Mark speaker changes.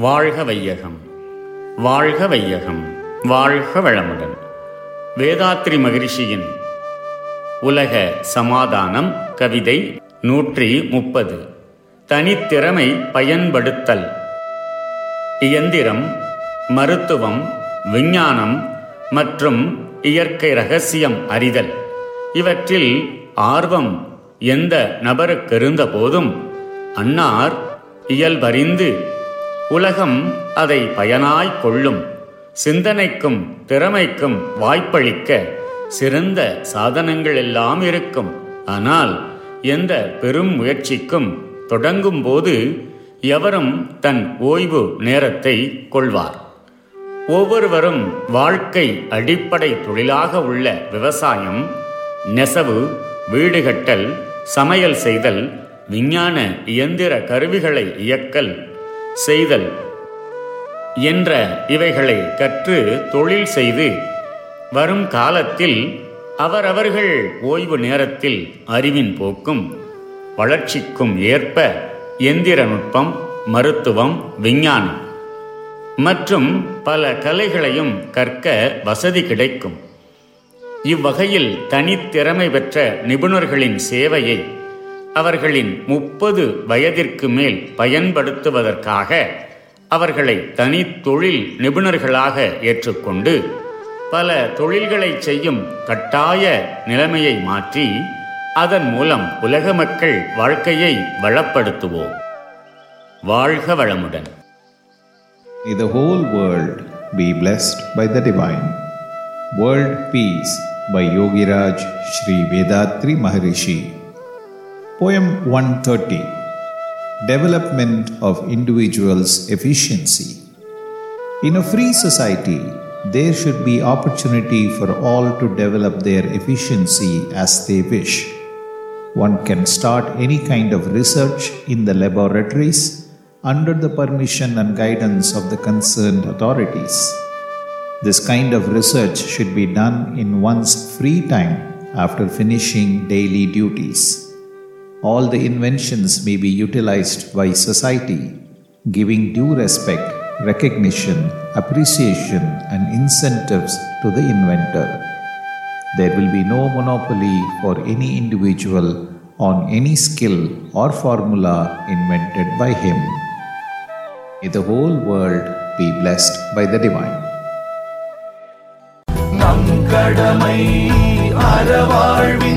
Speaker 1: வாழ்க வையகம். வாழ்க வையகம். வாழ்க வளமுடன். வேதாத்ரி மகிழ்ச்சியின் உலக சமாதானம் கவிதை நூற்றி முப்பது. தனித்திறமை பயன்படுத்தல். இயந்திரம் மருத்துவம் விஞ்ஞானம் மற்றும் இயற்கை ரகசியம் அறிதல். இவற்றில் ஆர்வம் எந்த நபருக்கு இருந்த போதும் அன்னார் இயல்பறிந்து உலகம் அதை பயனாய் கொள்ளும் சிந்தனைக்கும் திறமைக்கும் வாய்ப்பளிக்க சிறந்த சாதனங்கள் எல்லாம் இருக்கும். ஆனால் எந்த பெரும் முயற்சிக்கும் தொடங்கும் போது எவரும் தன் ஓய்வு நேரத்தை கொள்வார். ஒவ்வொருவரும் வாழ்க்கை அடிப்படை தொழிலாக உள்ள விவசாயம் நெசவு வீடு கட்டல் சமையல் செய்தல் விஞ்ஞான இயந்திர கருவிகளை இயக்கல் செய்தல் என்ற இவைகளை கற்று தொழில் செய்து வரும் காலத்தில் அவரவர்கள் ஓய்வு நேரத்தில் அறிவின் போக்கும் வளர்ச்சிக்கும் ஏற்ப எந்திர நுட்பம் மருத்துவம் விஞ்ஞானம் மற்றும் பல கலைகளையும் கற்க வசதி கிடைக்கும். இவ்வகையில் தனித்திறமை பெற்ற நிபுணர்களின் சேவையை அவர்களின் முப்பது வயதிற்கு மேல் பயன்படுத்துவதற்காக அவர்களை தனித்தொழில் நிபுணர்களாக ஏற்றுக்கொண்டு பல தொழில்களை செய்யும் கட்டாய நிலைமையை மாற்றி அதன் மூலம் உலக மக்கள் வாழ்க்கையை வளப்படுத்துவோம் வாழ்க வளமுடன்
Speaker 2: May the whole world be blessed by the divine. World Peace by Yogiraj Sri Vedatri Maharishi. Poem 130 Development of Individuals' Efficiency. In a free society, there should be opportunity for all to develop their efficiency as they wish. One can start any kind of research in the laboratories under the permission and guidance of the concerned authorities. This kind of research should be done in one's free time after finishing daily duties All the inventions may be utilized by society, giving due respect, recognition, appreciation, and incentives to the inventor. There will be no monopoly for any individual on any skill or formula invented by him. May the whole world be blessed by the divine.
Speaker 3: நம் கடமை அறவாழ்வின் நாட்டத்தே